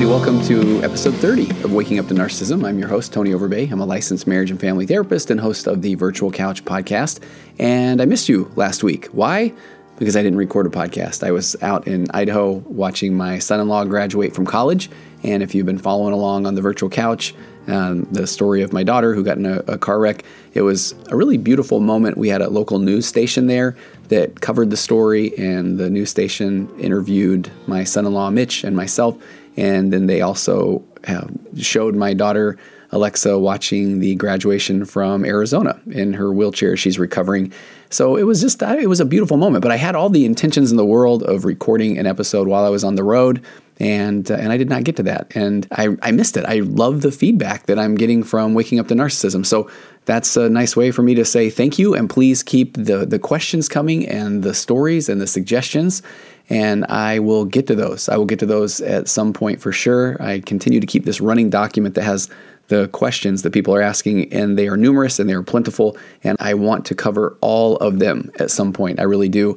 everybody, welcome to episode 30 of Waking Up to Narcissism. I'm your host, Tony Overbay. I'm a licensed marriage and family therapist and host of the Virtual Couch podcast. And I missed you last week. Why? Because I didn't record a podcast. I was out in Idaho watching my son in law graduate from college. And if you've been following along on the Virtual Couch, um, the story of my daughter who got in a, a, car wreck. It was a really beautiful moment. We had a local news station there that covered the story, and the news station interviewed my son in law, Mitch, and myself. And then they also uh, showed my daughter, Alexa, watching the graduation from Arizona in her wheelchair. She's recovering. So it was just, it was a beautiful moment. But I had all the intentions in the world of recording an episode while I was on the road and uh, and I did not get to that, and I, I missed it. I love the feedback that I'm getting from waking up to narcissism. So that's a nice way for me to say thank you, and please keep the the questions coming and the stories and the suggestions. And I will get to those. I will get to those at some point for sure. I continue to keep this running document that has the questions that people are asking, and they are numerous and they are plentiful. And I want to cover all of them at some point. I really do.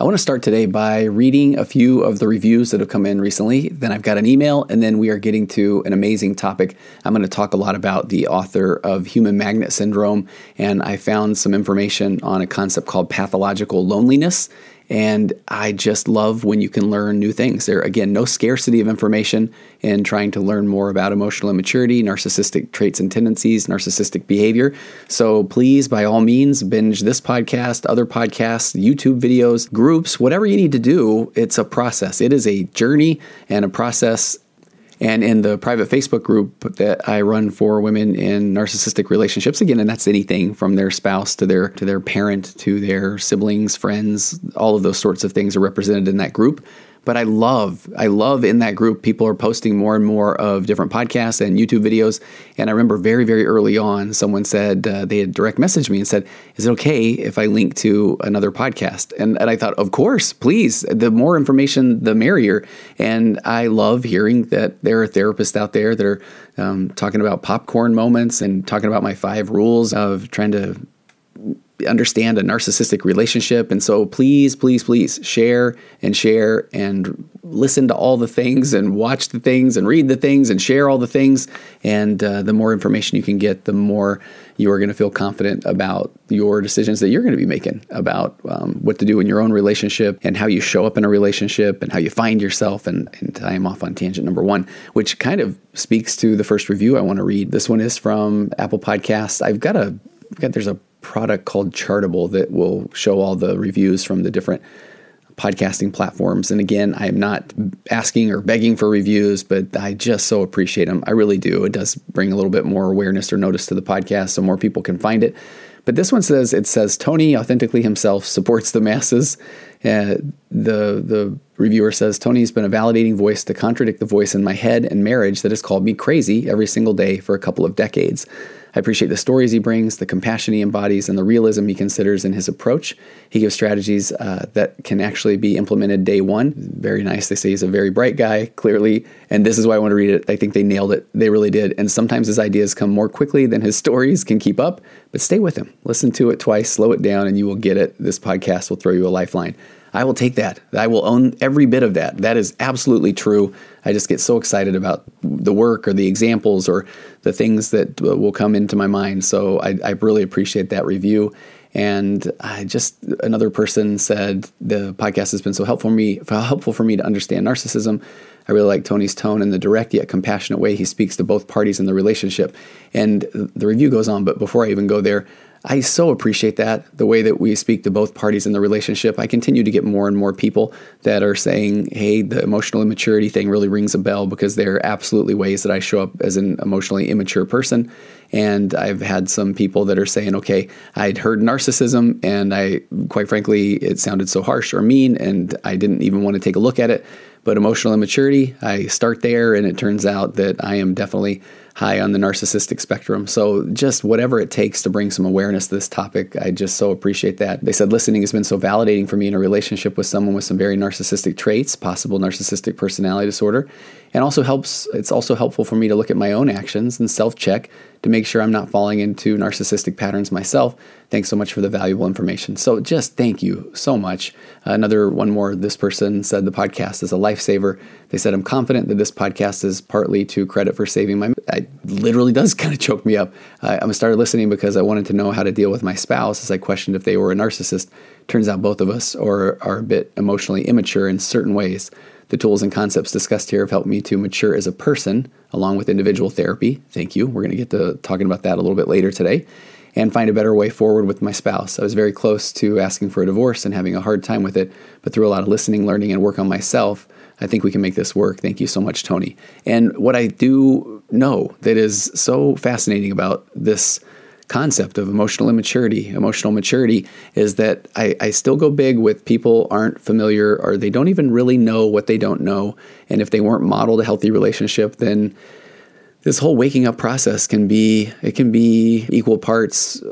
I want to start today by reading a few of the reviews that have come in recently. Then I've got an email, and then we are getting to an amazing topic. I'm going to talk a lot about the author of Human Magnet Syndrome, and I found some information on a concept called pathological loneliness. And I just love when you can learn new things. There, again, no scarcity of information in trying to learn more about emotional immaturity, narcissistic traits and tendencies, narcissistic behavior. So please, by all means, binge this podcast, other podcasts, YouTube videos, groups, whatever you need to do. It's a process, it is a journey and a process and in the private Facebook group that I run for women in narcissistic relationships, again, and that's anything from their spouse to their to their parent to their siblings, friends, all of those sorts of things are represented in that group. But I love, I love in that group, people are posting more and more of different podcasts and YouTube videos. And I remember very, very early on, someone said, uh, they had direct messaged me and said, Is it okay if I link to another podcast? And, and I thought, Of course, please. The more information, the merrier. And I love hearing that there are therapists out there that are um, talking about popcorn moments and talking about my five rules of trying to understand a narcissistic relationship. And so please, please, please share and share and listen to all the things and watch the things and read the things and share all the things. And uh, the more information you can get, the more you are going to feel confident about your decisions that you're going to be making about um, what to do in your own relationship and how you show up in a relationship and how you find yourself. And, and I am off on tangent number one, which kind of speaks to the first review I want to read. This one is from Apple Podcasts. I've got a got, there's a product called Chartable that will show all the reviews from the different podcasting platforms. And again, I am not asking or begging for reviews, but I just so appreciate them. I really do. It does bring a little bit more awareness or notice to the podcast so more people can find it. But this one says it says Tony authentically himself supports the masses. Uh, the the reviewer says Tony's been a validating voice to contradict the voice in my head and marriage that has called me crazy every single day for a couple of decades. I appreciate the stories he brings, the compassion he embodies, and the realism he considers in his approach. He gives strategies uh, that can actually be implemented day one. Very nice. They say he's a very bright guy, clearly. And this is why I want to read it. I think they nailed it. They really did. And sometimes his ideas come more quickly than his stories can keep up, but stay with him. Listen to it twice, slow it down, and you will get it. This podcast will throw you a lifeline. I will take that. I will own every bit of that. That is absolutely true. I just get so excited about the work or the examples or the things that uh, will come into my mind. So I, I really appreciate that review. And I just another person said the podcast has been so helpful for me, helpful for me to understand narcissism. I really like Tony's tone and the direct yet compassionate way he speaks to both parties in the relationship. And the review goes on, but before I even go there, I so appreciate that, the way that we speak to both parties in the relationship. I continue to get more and more people that are saying, hey, the emotional immaturity thing really rings a bell because there are absolutely ways that I show up as an emotionally immature person. And I've had some people that are saying, okay, I'd heard narcissism and I, quite frankly, it sounded so harsh or mean and I didn't even want to take a look at it. But emotional immaturity, I start there and it turns out that I am definitely high on the narcissistic spectrum. So just whatever it takes to bring some awareness to this topic, I just so appreciate that. They said listening has been so validating for me in a relationship with someone with some very narcissistic traits, possible narcissistic personality disorder, and also helps it's also helpful for me to look at my own actions and self-check to make sure I'm not falling into narcissistic patterns myself. Thanks so much for the valuable information. So just thank you so much. another one more this person said the podcast is a lifesaver. They said I'm confident that this podcast is partly to credit for saving my it literally does kind of choke me up. I, I started listening because I wanted to know how to deal with my spouse as I questioned if they were a narcissist. Turns out both of us are, are a bit emotionally immature in certain ways. The tools and concepts discussed here have helped me to mature as a person, along with individual therapy. Thank you. We're going to get to talking about that a little bit later today. And find a better way forward with my spouse. I was very close to asking for a divorce and having a hard time with it, but through a lot of listening, learning, and work on myself, I think we can make this work. Thank you so much, Tony. And what I do know that is so fascinating about this concept of emotional immaturity. Emotional maturity is that I, I, still go big with people aren't familiar or they don't even really know what they don't know. And if they weren't modeled a healthy relationship, then this whole waking up process can be it can be equal parts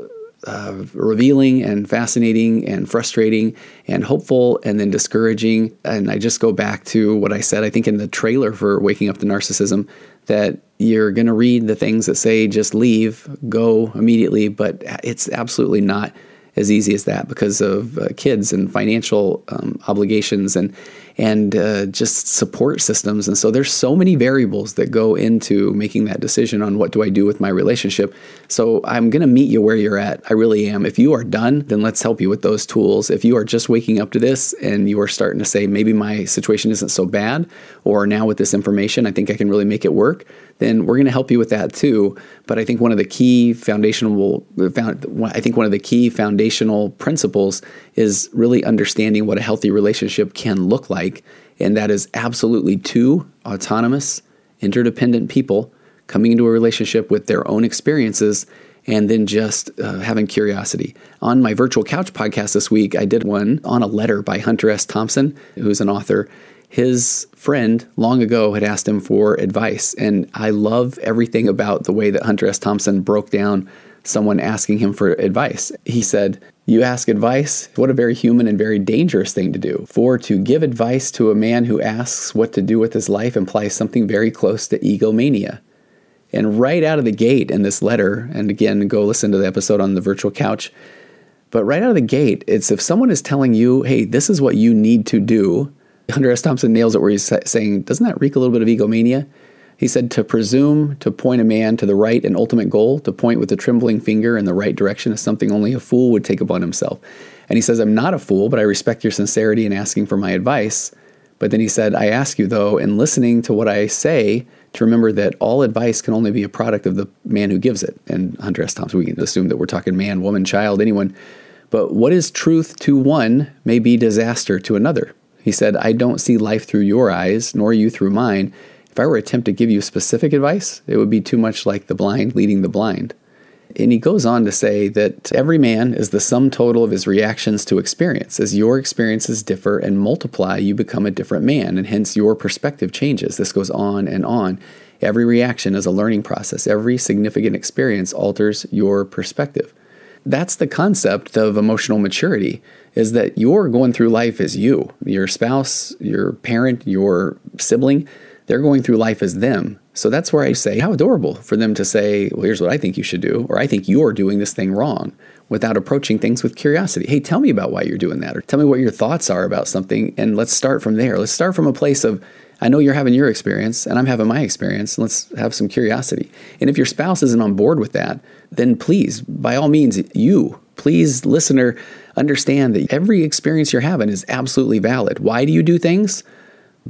uh, revealing and fascinating and frustrating and hopeful and then discouraging. And I just go back to what I said, I think, in the trailer for Waking Up to Narcissism that you're going to read the things that say just leave, go immediately, but it's absolutely not as easy as that because of uh, kids and financial um, obligations and and uh, just support systems. And so there's so many variables that go into making that decision on what do I do with my relationship. So I'm going to meet you where you're at. I really am. If you are done, then let's help you with those tools. If you are just waking up to this and you are starting to say maybe my situation isn't so bad, or now with this information I think I can really make it work, then we're going to help you with that too. But I think one of the key foundational, I think one of the key foundational principles is really understanding what a healthy relationship can look like, and that is absolutely two autonomous, interdependent people coming into a relationship with their own experiences and then just uh, having curiosity. On my virtual couch podcast this week, I did one on a letter by Hunter S. Thompson, who's an author, his friend long ago had asked him for advice. And I love everything about the way that Hunter S. Thompson broke down someone asking him for advice. He said, You ask advice? What a very human and very dangerous thing to do. For to give advice to a man who asks what to do with his life implies something very close to egomania. And right out of the gate in this letter, and again, go listen to the episode on the virtual couch. But right out of the gate, it's if someone is telling you, hey, this is what you need to do, Hunter S. Thompson nails it where he's saying, doesn't that reek a little bit of egomania? He said, to presume to point a man to the right and ultimate goal, to point with a trembling finger in the right direction is something only a fool would take upon himself. And he says, I'm not a fool, but I respect your sincerity in asking for my advice. But then he said, I ask you, though, in listening to what I say, to remember that all advice can only be a product of the man who gives it. And Hunter S. Thompson, we can assume that we're talking man, woman, child, anyone. But what is truth to one may be disaster to another. He said, I don't see life through your eyes, nor you through mine. If I were to attempt to give you specific advice, it would be too much like the blind leading the blind. And he goes on to say that every man is the sum total of his reactions to experience. As your experiences differ and multiply, you become a different man, and hence your perspective changes. This goes on and on. Every reaction is a learning process. Every significant experience alters your perspective. That's the concept of emotional maturity is that you're going through life as you. Your spouse, your parent, your sibling, they're going through life as them. So that's where I say, how adorable for them to say, well, here's what I think you should do, or I think you're doing this thing wrong, without approaching things with curiosity. Hey, tell me about why you're doing that, or tell me what your thoughts are about something, and let's start from there. Let's start from a place of, I know you're having your experience, and I'm having my experience, let's have some curiosity. And if your spouse isn't on board with that, then please, by all means, you, please, listener, understand that every experience you're having is absolutely valid. Why do you do things?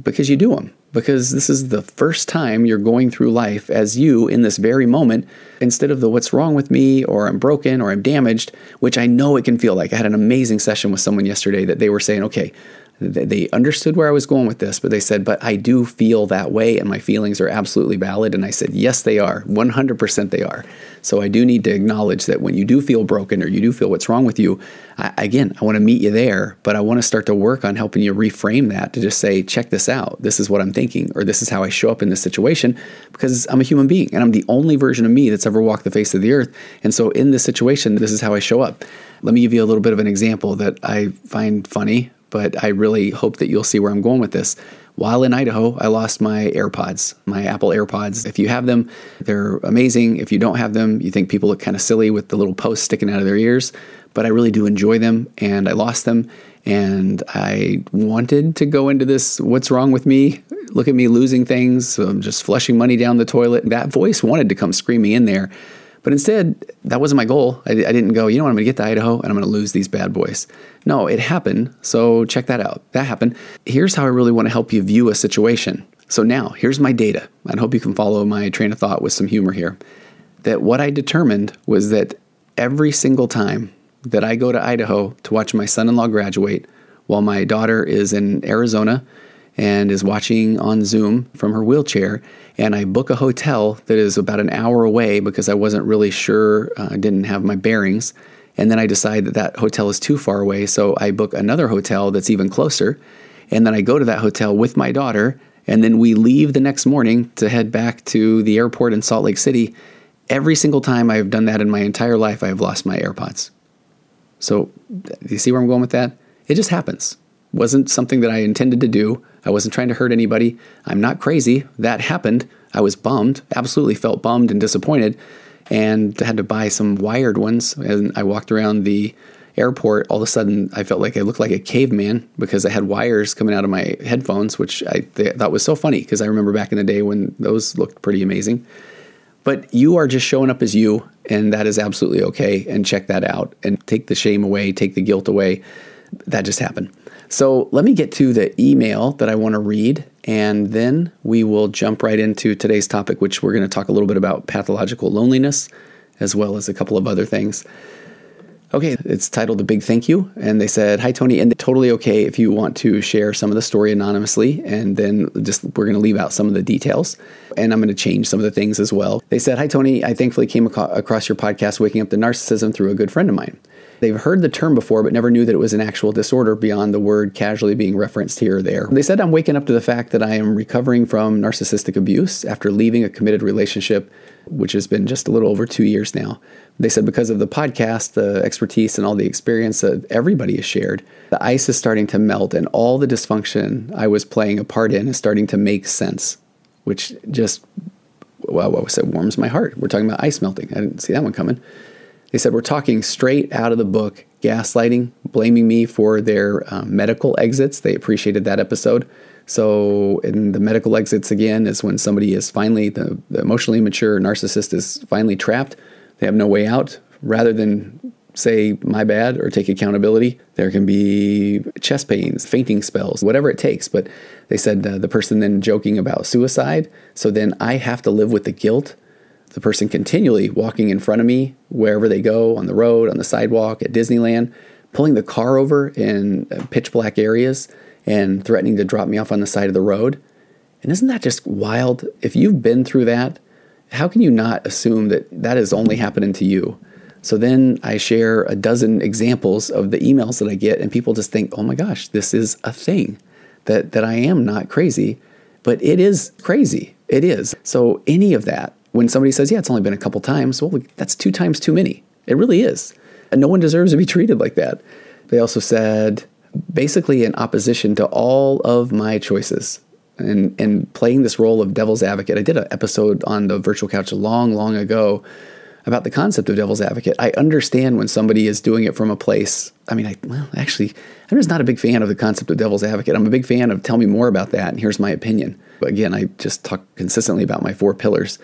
Because you do them. because this is the first time you're going through life as you in this very moment instead of the what's wrong with me or I'm broken or I'm damaged, which I know it can feel like. I had an amazing session with someone yesterday that they were saying, okay, they understood where I was going with this, but they said, but I do feel that way and my feelings are absolutely valid. And I said, yes, they are. 100% they are. So I do need to acknowledge that when you do feel broken or you do feel what's wrong with you, I, again, I want to meet you there, but I want to start to work on helping you reframe that to just say, check this out. This is what I'm thinking, or this is how I show up in this situation because I'm a human being and I'm the only version of me that's ever walked the face of the earth. And so in this situation, this is how I show up. Let me give you a little bit of an example that I find funny but I really hope that you'll see where I'm going with this. While in Idaho, I lost my AirPods, my Apple AirPods. If you have them, they're amazing. If you don't have them, you think people look kind of silly with the little posts sticking out of their ears, but I really do enjoy them and I lost them and I wanted to go into this what's wrong with me? Look at me losing things, I'm just flushing money down the toilet. That voice wanted to come screaming in there. But instead, that wasn't my goal. I, I didn't go, you know what, I'm going to get to Idaho and I'm going to lose these bad boys. No, it happened. So check that out. That happened. Here's how I really want to help you view a situation. So now, here's my data. I hope you can follow my train of thought with some humor here. That what I determined was that every single time that I go to Idaho to watch my son in law graduate while my daughter is in Arizona and is watching on Zoom from her wheelchair, and I book a hotel that is about an hour away because I wasn't really sure, uh, I didn't have my bearings. And then I decide that that hotel is too far away, so I book another hotel that's even closer. And then I go to that hotel with my daughter, and then we leave the next morning to head back to the airport in Salt Lake City. Every single time I've done that in my entire life, I have lost my AirPods. So, you see where I'm going with that? It just happens. Wasn't something that I intended to do. I wasn't trying to hurt anybody. I'm not crazy. That happened. I was bummed, absolutely felt bummed and disappointed, and had to buy some wired ones. And I walked around the airport. All of a sudden, I felt like I looked like a caveman because I had wires coming out of my headphones, which I thought was so funny because I remember back in the day when those looked pretty amazing. But you are just showing up as you, and that is absolutely okay. And check that out and take the shame away, take the guilt away. That just happened. So let me get to the email that I want to read, and then we will jump right into today's topic, which we're going to talk a little bit about pathological loneliness, as well as a couple of other things. Okay, it's titled A Big Thank You. And they said, Hi, Tony. And totally okay if you want to share some of the story anonymously. And then just we're going to leave out some of the details. And I'm going to change some of the things as well. They said, Hi, Tony. I thankfully came ac- across your podcast, Waking Up to Narcissism, through a good friend of mine. They've heard the term before, but never knew that it was an actual disorder beyond the word casually being referenced here or there. They said I'm waking up to the fact that I am recovering from narcissistic abuse after leaving a committed relationship, which has been just a little over two years now. They said because of the podcast, the expertise, and all the experience that everybody has shared, the ice is starting to melt and all the dysfunction I was playing a part in is starting to make sense, which just, well, what was it, warms my heart. We're talking about ice melting. I didn't see that one coming. They said, We're talking straight out of the book, gaslighting, blaming me for their um, medical exits. They appreciated that episode. So, in the medical exits again is when somebody is finally, the, the emotionally immature narcissist is finally trapped. They have no way out. Rather than say my bad or take accountability. There can be chest pains, fainting spells, whatever it takes. But they said uh, the person then joking about suicide. So then I have to live with the guilt the person continually walking in front of me wherever they go on the road, on the sidewalk, at Disneyland, pulling the car over in uh, pitch black areas and threatening to drop me off on the side of the road. And isn't that just wild? If you've been through that, how can you not assume that that is only happening to you? So then I share a dozen examples of the emails that I get, and people just think, oh my gosh, this is a thing, that, that I am not crazy. But it is crazy. It is. So any of that, when somebody says, yeah, it's only been a couple times, well, that's two times too many. It really is. And no one deserves to be treated like that. They also said, basically, in opposition to all of my choices and, and playing this role of devil's advocate. I did an episode on the virtual couch long, long ago about the concept of devil's advocate. I understand when somebody is doing it from a place. I mean, I, well, actually, I'm just not a big fan of the concept of devil's advocate. I'm a big fan of tell me more about that, and here's my opinion. But again, I just talk consistently about my four pillars.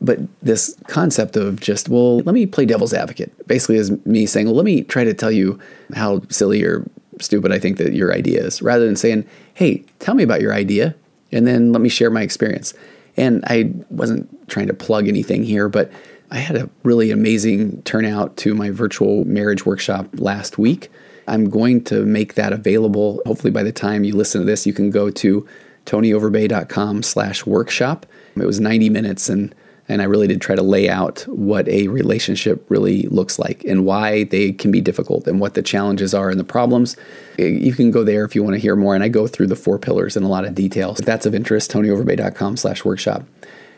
But this concept of just, well, let me play devil's advocate basically is me saying, well, let me try to tell you how silly or stupid I think that your idea is, rather than saying, hey, tell me about your idea. and then let me share my experience. And I wasn't trying to plug anything here, but I had a really amazing turnout to my virtual marriage workshop last week. I'm going to make that available. Hopefully, by the time you listen to this, you can go to tonyoverbay.com slash workshop. It was 90 minutes and and I really did try to lay out what a relationship really looks like and why they can be difficult and what the challenges are and the problems. You can go there if you want to hear more. And I go through the four pillars in a lot of detail. If that's of interest, tonyoverbay.com slash workshop.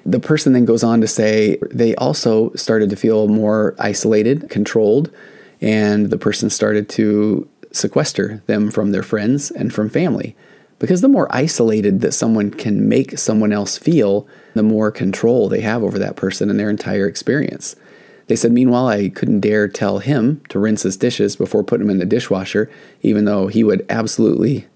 The person then goes on to say they also started to feel more isolated, controlled, and the person started to sequester them from their friends and from family. Because the more isolated that someone can make someone else feel, the more control they have over that person and their entire experience. They said, meanwhile, I couldn't dare tell him to rinse his dishes before putting them in the dishwasher, even though he would absolutely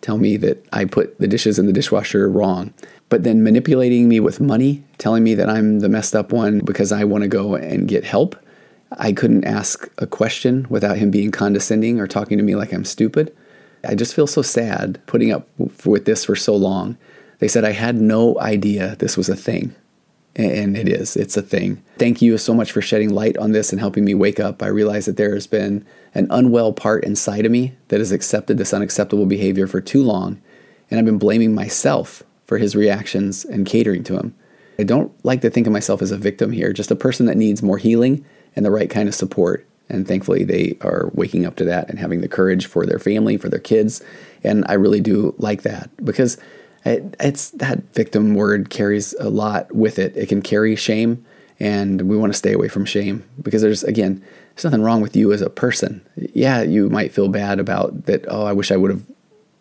tell me that I put the dishes in the dishwasher wrong. But then manipulating me with money, telling me that I'm the messed up one because I want to go and get help. I couldn't ask a question without him being condescending or talking to me like I'm stupid. I just feel so sad putting up with this for so long. They said I had no idea this was a thing. And it is, it's a thing. Thank you so much for shedding light on this and helping me wake up. I realize that there has been an unwell part inside of me that has accepted this unacceptable behavior for too long. And I've been blaming myself for his reactions and catering to him. I don't like to think of myself as a victim here, just a person that needs more healing and the right kind of support. And thankfully, they are waking up to that and having the courage for their family, for their kids. And I really do like that because it, it's that victim word carries a lot with it. It can carry shame, and we want to stay away from shame because there's, again, there's nothing wrong with you as a person. Yeah, you might feel bad about that. Oh, I wish I would have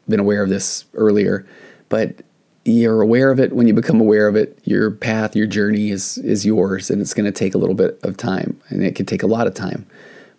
been aware of this earlier. But you're aware of it when you become aware of it your path your journey is is yours and it's going to take a little bit of time and it can take a lot of time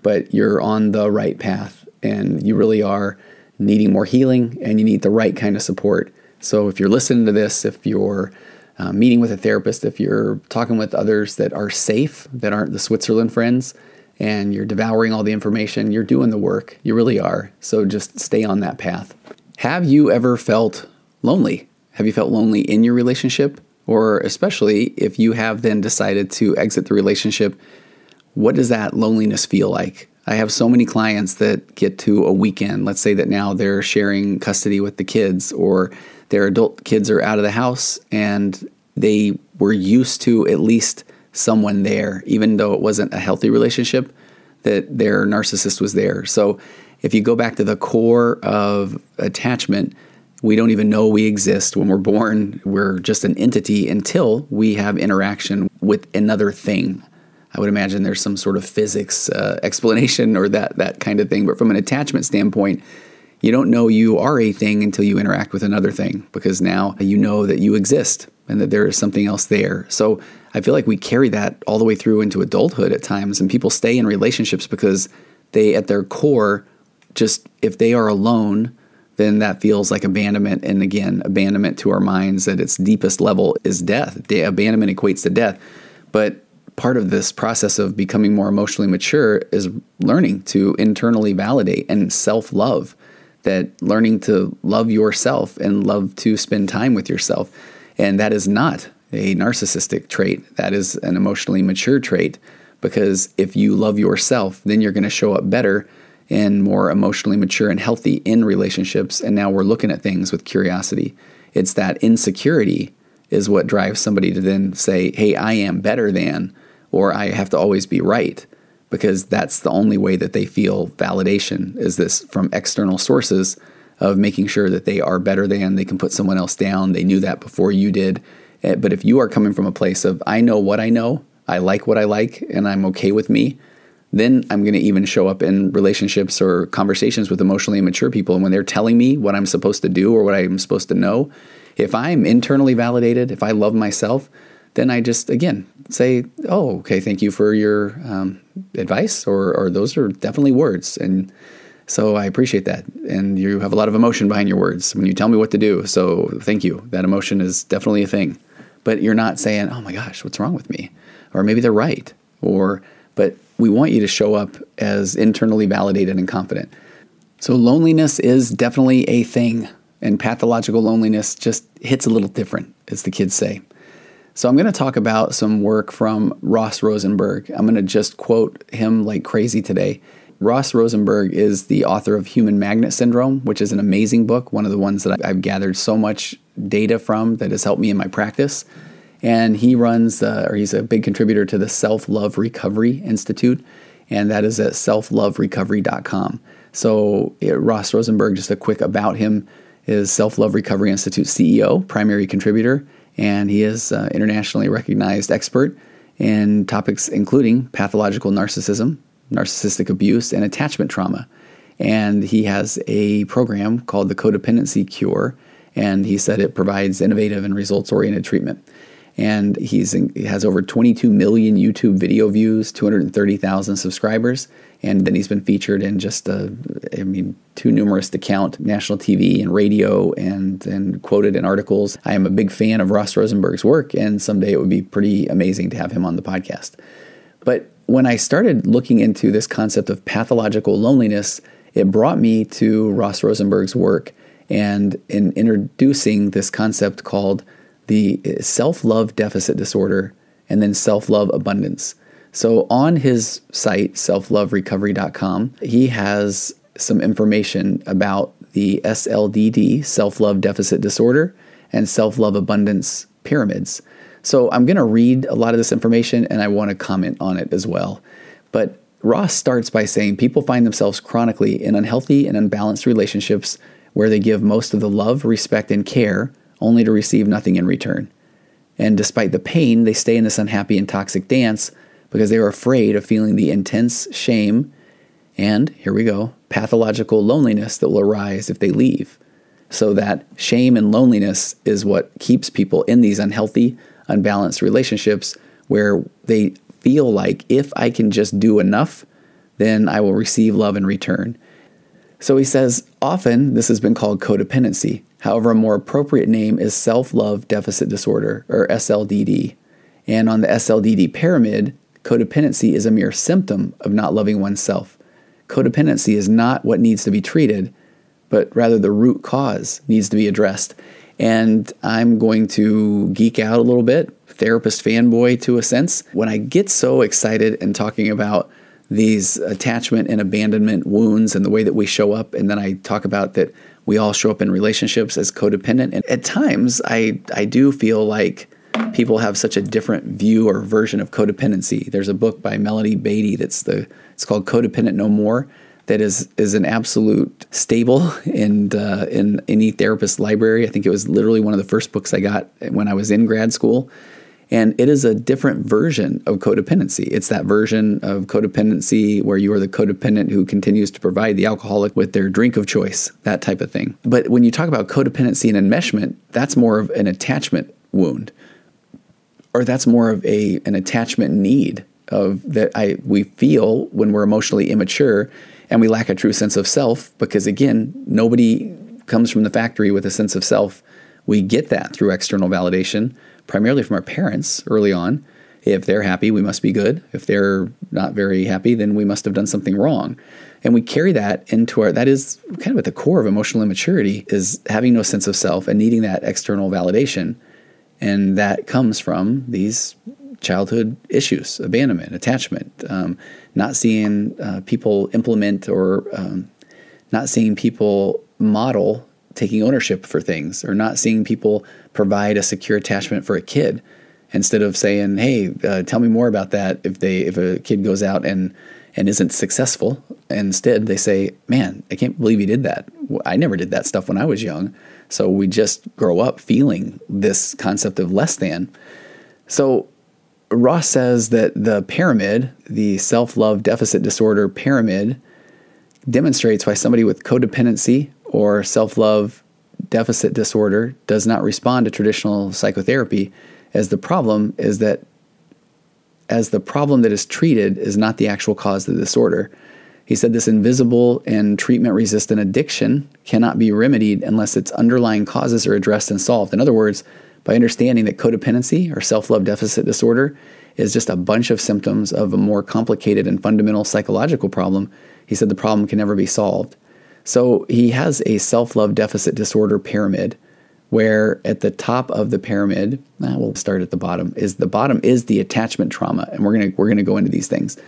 but you're on the right path and you really are needing more healing and you need the right kind of support. So if you're listening to this, if you're uh, meeting with a therapist, if you're talking with others that are safe, that aren't the Switzerland friends, and you're devouring all the information, you're doing the work. You really are. So just stay on that path. Have you ever felt lonely? Have you felt lonely in your relationship? Or especially if you have then decided to exit the relationship what does that loneliness feel like? I have so many clients that get to a weekend. Let's say that now they're sharing custody with the kids, or their adult kids are out of the house and they were used to at least someone there, even though it wasn't a healthy relationship, that their narcissist was there. So if you go back to the core of attachment, we don't even know we exist when we're born. We're just an entity until we have interaction with another thing. I would imagine there's some sort of physics uh, explanation or that that kind of thing. But from an attachment standpoint, you don't know you are a thing until you interact with another thing because now you know that you exist and that there is something else there. So I feel like we carry that all the way through into adulthood at times, and people stay in relationships because they, at their core, just if they are alone, then that feels like abandonment. And again, abandonment to our minds at its deepest level is death. Abandonment equates to death. But part of this process of becoming more emotionally mature is learning to internally validate and self love. That learning to love yourself and love to spend time with yourself. And that is not a narcissistic trait, that is an emotionally mature trait. Because if you love yourself, then you're going to show up better and more emotionally mature and healthy in relationships. And now we're looking at things with curiosity. It's that insecurity is what drives somebody to then say, hey, I am better than or I have to always be right because that's the only way that they feel validation is this from external sources of making sure that they are better than they can put someone else down they knew that before you did. Eh, but if you are coming from a place of i know what i know i like what i like and i'm okay with me then i'm going to even show up in relationships or conversations with emotionally immature people and when they're telling me what i'm supposed to do or what i'm supposed to know if i'm internally validated if i love myself then I just again say, "Oh, okay, thank you for your um, advice," or, or those are definitely words, and so I appreciate that. And you have a lot of emotion behind your words when you tell me what to do. So thank you. That emotion is definitely a thing, but you're not saying, "Oh my gosh, what's wrong with me?" Or maybe they're right, or but we want you to show up as internally validated and confident. So loneliness is definitely a thing. and pathological loneliness just hits a little different, as the kids say. So I'm going to talk about some work from Ross Rosenberg. I'm going to just quote him like crazy today. Ross Rosenberg is the author of Human Magnet Syndrome, which is an amazing book, one of the ones that I've gathered so much data from that has helped me in my practice. And he runs, uh, or he's a big contributor to the Self Love Recovery Institute, and that is at selfloverecovery.com. So, it, Ross Rosenberg, just a quick about him, is Self Love Recovery Institute CEO, primary contributor, and he is an internationally recognized expert in topics including pathological narcissism, narcissistic abuse, and attachment trauma. And he has a program called the Codependency Cure, and he said it provides innovative and results oriented treatment and he's he has over 22 million YouTube video views, 230,000 subscribers, and then he's been featured in just a, I mean, too numerous to count, national TV and radio, and and quoted in articles. I am a big fan of Ross Rosenberg's work, and someday it would be pretty amazing to have him on the podcast. But when I started looking into this concept of pathological loneliness, it brought me to Ross Rosenberg's work and in introducing this concept called the eh, self love deficit disorder, and then self love abundance. So on his site, selfloverecovery.com, he has some information about the SLDD, self love deficit disorder, and self love abundance pyramids. So I'm going to read a lot of this information and I want to comment on it as well. But Ross starts by saying people find themselves chronically in unhealthy and unbalanced relationships where they give most of the love, respect, and care only to receive nothing in return. And despite the pain, they stay in this unhappy and toxic dance because they are afraid of feeling the intense shame and, here we go, pathological loneliness that will arise if they leave. So that shame and loneliness is what keeps people in these unhealthy, unbalanced relationships where they feel like if I can just do enough, then I will receive love in return. So he says, often this has been called codependency. However, a more appropriate name is self love deficit disorder, or SLDD. And on the SLDD pyramid, codependency is a mere symptom of not loving oneself. Codependency is not what needs to be treated, but rather the root cause needs to be addressed. And I'm going to geek out a little bit, therapist fanboy to a sense. When I get so excited and talking about these attachment and abandonment wounds and the way that we show up. And then I talk about that we all show up in relationships as codependent. And at times, I, I do feel like people have such a different view or version of codependency. There's a book by Melody Beattie that's the it's called Codependent No More that is is an absolute staple in uh, in any therapist library. I think it was literally one of the first books I got when I was in grad school. And it is a different version of codependency. It's that version of codependency where you are the codependent who continues to provide the alcoholic with their drink of choice, that type of thing. But when you talk about codependency and enmeshment, that's more of an attachment wound. Or that's more of a an attachment need of that I we feel when we're emotionally immature and we lack a true sense of self because again, nobody comes from the factory with a sense of self. We get that through external validation primarily from our parents early on. If they're happy, we must be good. If they're not very happy, then we must have done something wrong. And we carry that into our, that is kind of at the core of emotional immaturity, is having no sense of self and needing that external validation. And that comes from these childhood issues abandonment, attachment, um, not seeing uh, people implement or um, not seeing people model taking ownership for things or not seeing people provide a secure attachment for a kid instead of saying hey uh, tell me more about that. If they if a kid goes out and and isn't successful instead they say man i can't believe you did that. I never did that stuff when i was young. So we just grow up feeling this concept of less than. So ross says that the pyramid the self-love deficit disorder pyramid demonstrates why somebody with codependency or self love deficit disorder does not respond to traditional psychotherapy, as the problem is that as the problem that is treated is not the actual cause of the disorder. He said this invisible and treatment resistant addiction cannot be remedied unless its underlying causes are addressed and solved. In other words, by understanding that codependency or self love deficit disorder is just a bunch of symptoms of a more complicated and fundamental psychological problem, he said the problem can never be solved. So he has a self love deficit disorder pyramid where at the top of the pyramid, nah, we'll start at the bottom, is the bottom is the attachment trauma. And we're gonna we're gonna go into these things.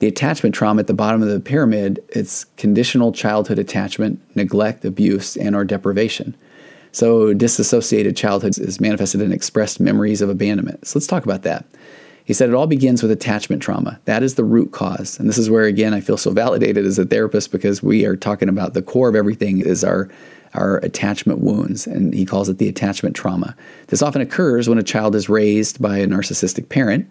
The attachment trauma at the bottom of the pyramid, it's conditional childhood attachment, neglect, abuse, and or deprivation. So disassociated childhood is manifested in expressed memories of abandonment. So let's talk about that. He said it all begins with attachment trauma. That is the root cause. And this is where, again, I feel so validated as a therapist because we are talking about the core of everything is our, our attachment wounds. And he calls it the attachment trauma. This often occurs when a child is raised by a narcissistic parent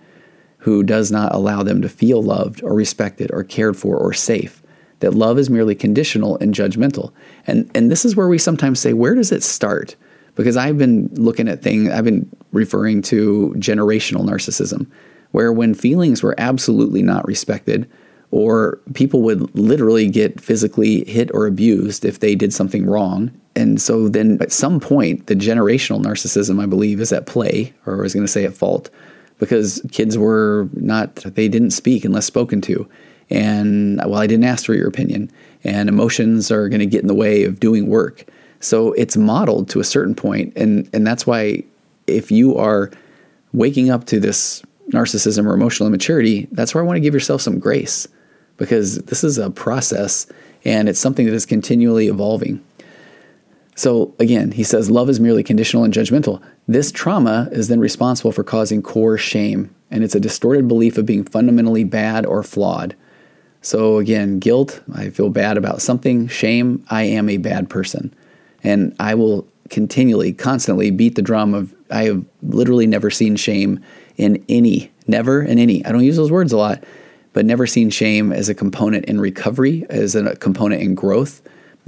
who does not allow them to feel loved or respected or cared for or safe. That love is merely conditional and judgmental. And, and this is where we sometimes say, where does it start? Because I've been looking at things, I've been referring to generational narcissism, where when feelings were absolutely not respected, or people would literally get physically hit or abused if they did something wrong. And so then at some point, the generational narcissism, I believe, is at play, or I was going to say at fault, because kids were not, they didn't speak unless spoken to. And well, I didn't ask for your opinion. And emotions are going to get in the way of doing work. So it's modeled to a certain point, and and that's why if you are waking up to this narcissism or emotional immaturity, that's where I want to give yourself some grace because this is a process and it's something that is continually evolving. So again, he says love is merely conditional and judgmental. This trauma is then responsible for causing core shame, and it's a distorted belief of being fundamentally bad or flawed. So again, guilt, I feel bad about something, shame, I am a bad person. And I will continually, constantly beat the drum of I have literally never seen shame in any, never in any. I don't use those words a lot, but never seen shame as a component in recovery, as a component in growth.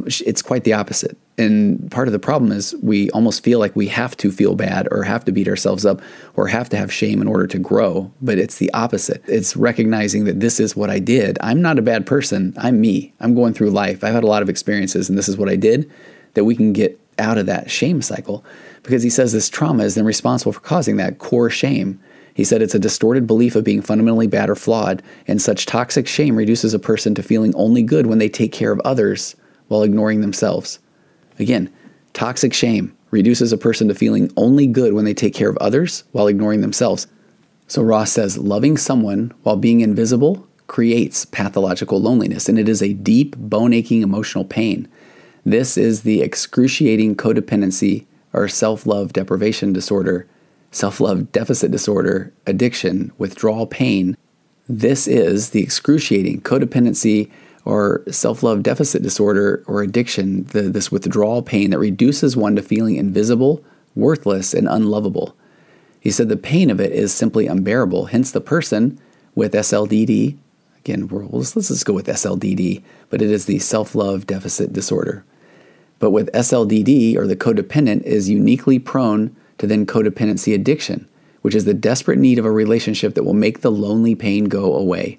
It's quite the opposite. And part of the problem is we almost feel like we have to feel bad or have to beat ourselves up or have to have shame in order to grow. But it's the opposite. It's recognizing that this is what I did. I'm not a bad person. I'm me. I'm going through life. I've had a lot of experiences and this is what I did that we can get out of that shame cycle because he says this trauma is then responsible for causing that core shame. He said it's a distorted belief of being fundamentally bad or flawed, and such toxic shame reduces a person to feeling only good when they take care of others while ignoring themselves. Again, toxic shame reduces a person to feeling only good when they take care of others while ignoring themselves. So Ross says loving someone while being invisible creates pathological loneliness, and it is a deep, bone aching emotional pain this is the excruciating codependency or self love deprivation disorder, self love deficit disorder, addiction, withdrawal pain. This is the excruciating codependency or self love deficit disorder or addiction, the, this withdrawal pain that reduces one to feeling invisible, worthless, and unlovable. He said the pain of it is simply unbearable. Hence, the person with SLDD, again, let's, let's just go with SLDD, but it is the self love deficit disorder. But with SLDD or the codependent is uniquely prone to then codependency addiction, which is the desperate need of a relationship that will make the lonely pain go away.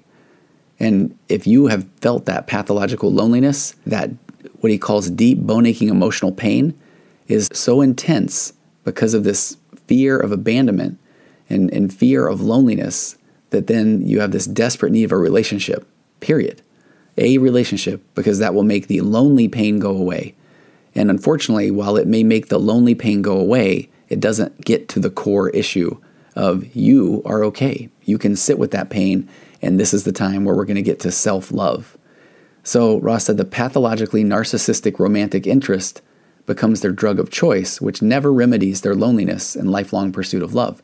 And if you have felt that pathological loneliness, that what he calls deep bone aching emotional pain is so intense because of this fear of abandonment and, and fear of loneliness that then you have this desperate need of a relationship, period. A relationship, because that will make the lonely pain go away. And unfortunately, while it may make the lonely pain go away, it doesn't get to the core issue of you are okay. You can sit with that pain, and this is the time where we're going to get to self love. So, Ross said the pathologically narcissistic romantic interest becomes their drug of choice, which never remedies their loneliness and lifelong pursuit of love.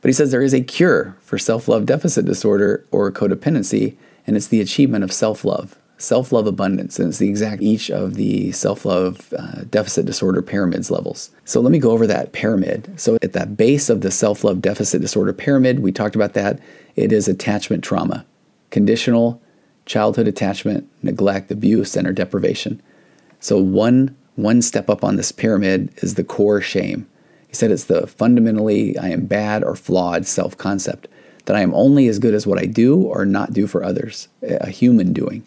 But he says there is a cure for self love deficit disorder or codependency, and it's the achievement of self love self love abundance, and it's the exact each of the self love uh, deficit disorder pyramids levels. So let me go over that pyramid. So at that base of the self love deficit disorder pyramid, we talked about that. It is attachment trauma, conditional childhood attachment, neglect, abuse, and or deprivation. So one one step up on this pyramid is the core shame. He said it's the fundamentally I am bad or flawed self concept that I am only as good as what I do or not do for others, a human doing.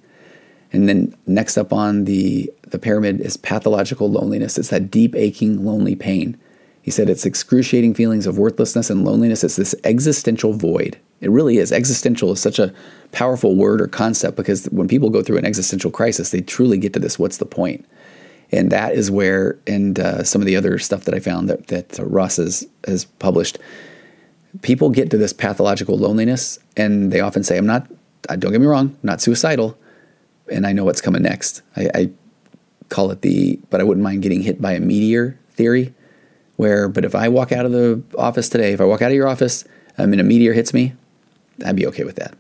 And then next up on the, the pyramid is pathological loneliness. It's that deep, aching, lonely pain. He said it's excruciating feelings of worthlessness and loneliness. It's this existential void. It really is. Existential is such a powerful word or concept because when people go through an existential crisis, they truly get to this what's the point? And that is where, and uh, some of the other stuff that I found that, that Ross has, has published, people get to this pathological loneliness and they often say, I'm not, don't get me wrong, I'm not suicidal. And I know what's coming next. I, I call it the, but I wouldn't mind getting hit by a meteor theory. Where, but if I walk out of the office today, if I walk out of your office um, and a meteor hits me, I'd be okay with that.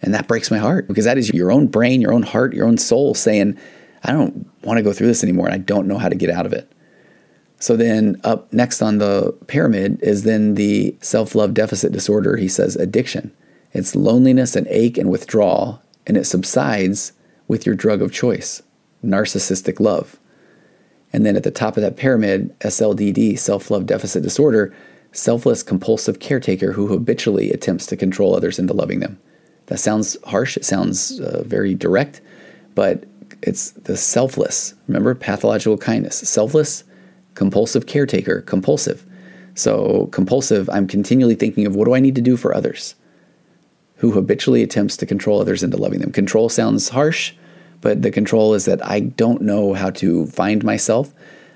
And that breaks my heart because that is your own brain, your own heart, your own soul saying, I don't want to go through this anymore and I don't know how to get out of it. So then up next on the pyramid is then the self-love deficit disorder. He says addiction. It's loneliness and ache and withdrawal, and it subsides with your drug of choice, narcissistic love. And then at the top of that pyramid, SLDD, self-love deficit disorder, selfless compulsive caretaker who habitually attempts to control others into loving them. That sounds harsh, it sounds uh, very direct, but it's the selfless. Remember pathological kindness. Selfless compulsive caretaker, compulsive. So, compulsive, I'm continually thinking of what do I need to do for others? Who habitually attempts to control others into loving them. Control sounds harsh, but the control is that I don't know how to find myself.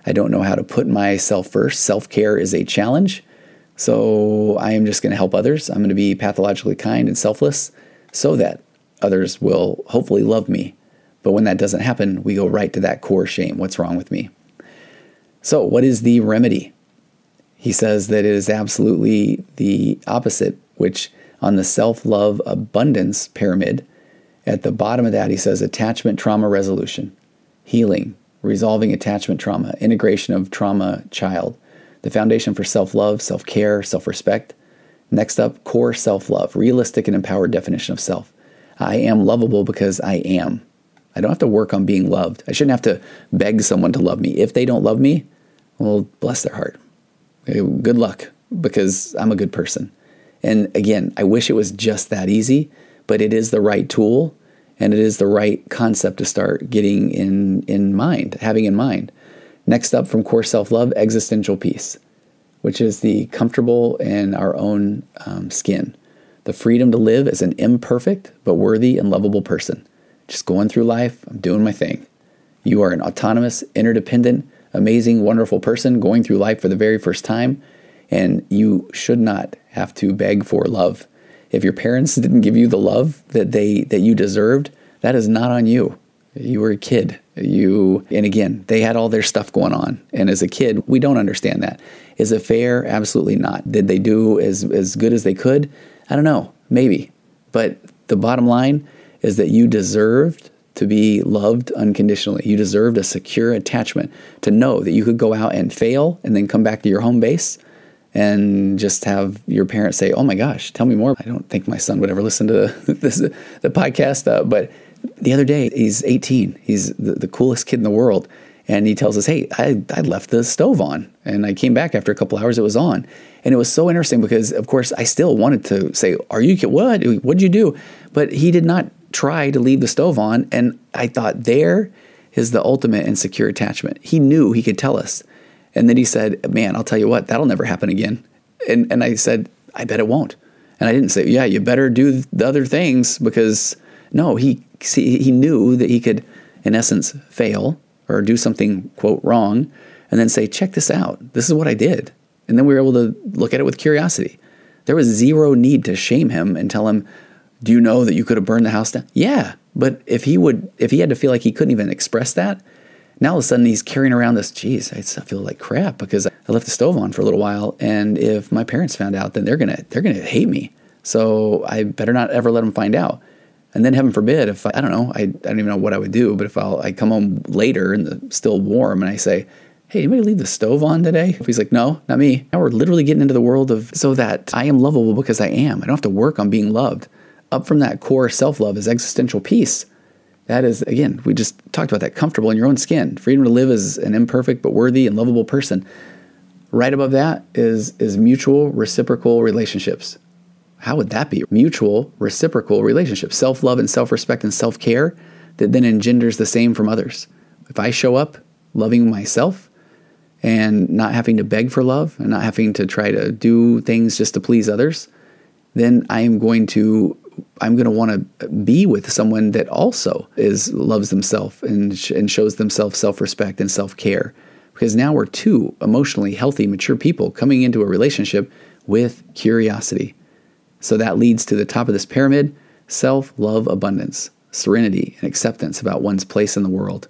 I don't know how to put myself first. Self care is a challenge. So, I am just going to help others. I'm going to be pathologically kind and selfless so that others will hopefully love me. But when that doesn't happen, we go right to that core shame. What's wrong with me? So, what is the remedy? He says that it is absolutely the opposite, which on the self love abundance pyramid, at the bottom of that, he says attachment trauma resolution, healing, resolving attachment trauma, integration of trauma child, the foundation for self love, self care, self respect. Next up, core self love, realistic and empowered definition of self. I am lovable because I am. I don't have to work on being loved. I shouldn't have to beg someone to love me. If they don't love me, well, bless their heart. Good luck because I'm a good person. And again, I wish it was just that easy, but it is the right tool and it is the right concept to start getting in, in mind, having in mind. Next up from Core Self Love, existential peace, which is the comfortable in our own um, skin, the freedom to live as an imperfect but worthy and lovable person. Just going through life, I'm doing my thing. You are an autonomous, interdependent, amazing, wonderful person going through life for the very first time, and you should not have to beg for love. If your parents didn't give you the love that they that you deserved, that is not on you. You were a kid. You and again, they had all their stuff going on. And as a kid, we don't understand that. Is it fair? Absolutely not. Did they do as as good as they could? I don't know. Maybe. But the bottom line is that you deserved to be loved unconditionally. You deserved a secure attachment to know that you could go out and fail and then come back to your home base and just have your parents say, "Oh my gosh, tell me more." I don't think my son would ever listen to this the podcast, uh, but the other day he's 18. He's the, the, coolest kid in the world, and he tells us, "Hey, I, I left the stove on, and I came back after a couple hours. It was on." And it was so interesting because, of course, I still wanted to say, "Are you what? What'd you do?" But he did not try to leave the stove on. And I thought, there is the ultimate and secure attachment. He knew he could tell us. And then he said, Man, I'll tell you what, that'll never happen again. And, and I said, I bet it won't. And I didn't say, Yeah, you better do the other things because no, he, he knew that he could, in essence, fail or do something, quote, wrong, and then say, Check this out. This is what I did. And then we were able to look at it with curiosity. There was zero need to shame him and tell him, do you know that you could have burned the house down? Yeah. But if he would, if he had to feel like he couldn't even express that, now all of a sudden he's carrying around this, geez, I feel like crap because I left the stove on for a little while. And if my parents found out, then they're to, they're to hate me. So I better not ever let them find out. And then heaven forbid, if I, I don't know, I, I don't even know what I would do, but if I'll, I come home later and the still warm and I say, hey, anybody leave the stove on today? If he's like, no, not me. Now we're literally getting into the world of so that I am lovable because I am. I don't have to work on being loved up from that core self love is existential peace. That is, again, we just talked about that comfortable in your own skin, freedom to live as an imperfect but worthy and lovable person. Right above that is, is mutual reciprocal relationships. How would that be? Mutual reciprocal relationships, self love and self respect and self care that then engenders the same from others. If I show up loving myself and not having to beg for love and not having to try to do things just to please others, then I am going to I'm going to want to be with someone that also is loves themselves and, sh- and shows themselves self-respect and self-care. Because now we're two emotionally healthy mature people coming into a relationship with curiosity. So that leads to the top of this pyramid self-love abundance serenity and acceptance about one's place in the world.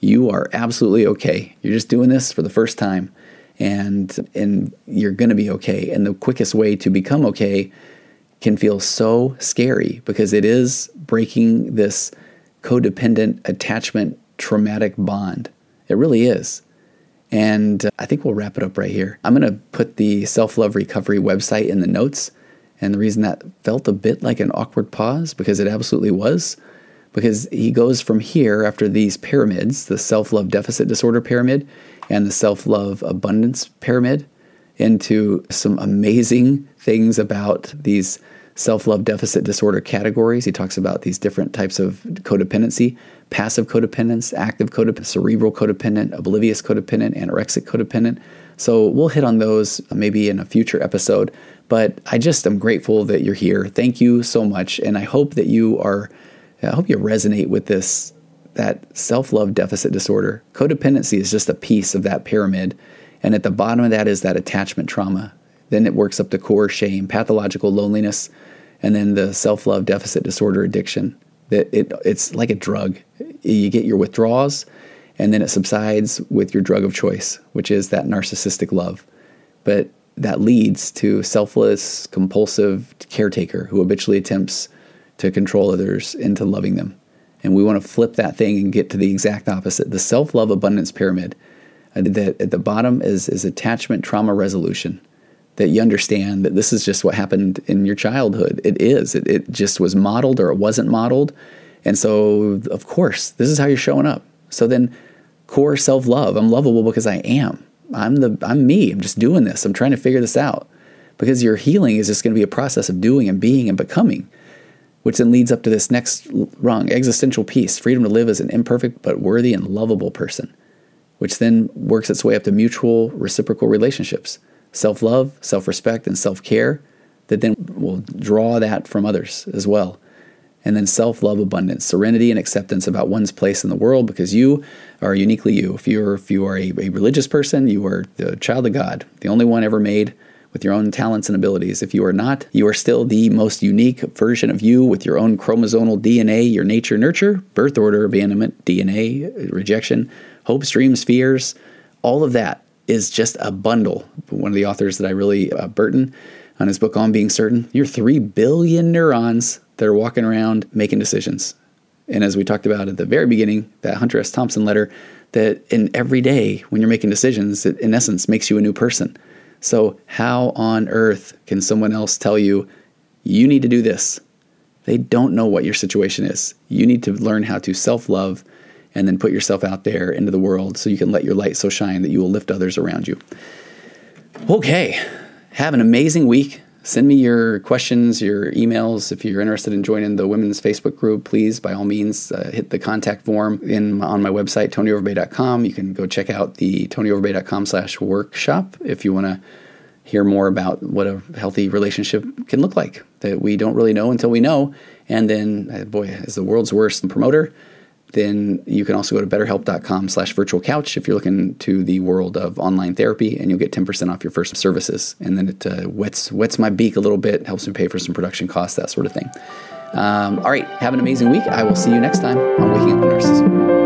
You are absolutely okay. You're just doing this for the first time and and you're going to be okay. And the quickest way to become okay can feel so scary because it is breaking this codependent attachment traumatic bond. It really is. And uh, I think we'll wrap it up right here. I'm going to put the self love recovery website in the notes. And the reason that felt a bit like an awkward pause, because it absolutely was, because he goes from here after these pyramids the self love deficit disorder pyramid and the self love abundance pyramid into some amazing things about these self love deficit disorder categories. He talks about these different types of codependency passive codependence, active codependent, cerebral codependent, oblivious codependent, anorexic codependent. So we'll hit on those uh, maybe in a future episode. But I just am grateful that you're here. Thank you so much. And I hope that you are, I hope you resonate with this that self love deficit disorder. Codependency is just a piece of that pyramid. And at the bottom of that is that attachment trauma. Then it works up to core shame, pathological loneliness, and then the self love deficit disorder addiction. That it, it's like a drug. You get your withdrawals, and then it subsides with your drug of choice, which is that narcissistic love. But that leads to selfless, compulsive caretaker who habitually attempts to control others into loving them. And we want to flip that thing and get to the exact opposite the self love abundance pyramid. Uh, that at the bottom is, is attachment trauma resolution. That you understand that this is just what happened in your childhood. It is. It, it just was modeled or it wasn't modeled. And so, of course, this is how you're showing up. So then, core self love. I'm lovable because I am. I'm the I'm me. I'm just doing this. I'm trying to figure this out. Because your healing is just going to be a process of doing and being and becoming which then leads up to this next rung existential peace freedom to live as an imperfect but worthy and lovable person, which then works its way up to mutual reciprocal relationships, self love, self respect, and self care that then will draw that from others as well. And then self love abundance, serenity and acceptance about one's place in the world because you are uniquely you. If you're, if you are a, a religious person, you are the child of God, the only one ever made with your own talents and abilities. If you are not, you are still the most unique version of you with your own chromosomal DNA, your nature, nurture, birth order, abandonment, DNA, rejection, hopes, dreams, fears. All of that is just a bundle. One of the authors that I really, uh, Burton, on his book On Being Certain, you're 3 billion neurons that are walking around making decisions. And as we talked about at the very beginning, that Hunter S. Thompson letter, that in every day when you're making decisions, it in essence makes you a new person. So, how on earth can someone else tell you, you need to do this? They don't know what your situation is. You need to learn how to self love and then put yourself out there into the world so you can let your light so shine that you will lift others around you. Okay, have an amazing week. Send me your questions, your emails. If you're interested in joining the women's Facebook group, please, by all means, uh, hit the contact form in on my website, tonyoverbay.com. You can go check out the tonyoverbay.com slash workshop if you want to hear more about what a healthy relationship can look like that we don't really know until we know. And then, uh, boy, as the world's worst promoter, then you can also go to betterhelp.com slash virtual couch if you're looking to the world of online therapy and you'll get 10% off your first services. And then it uh, wets wets my beak a little bit helps me pay for some production costs that sort of thing. Um, all right have an amazing week. I will see you next time on waking up with narcissism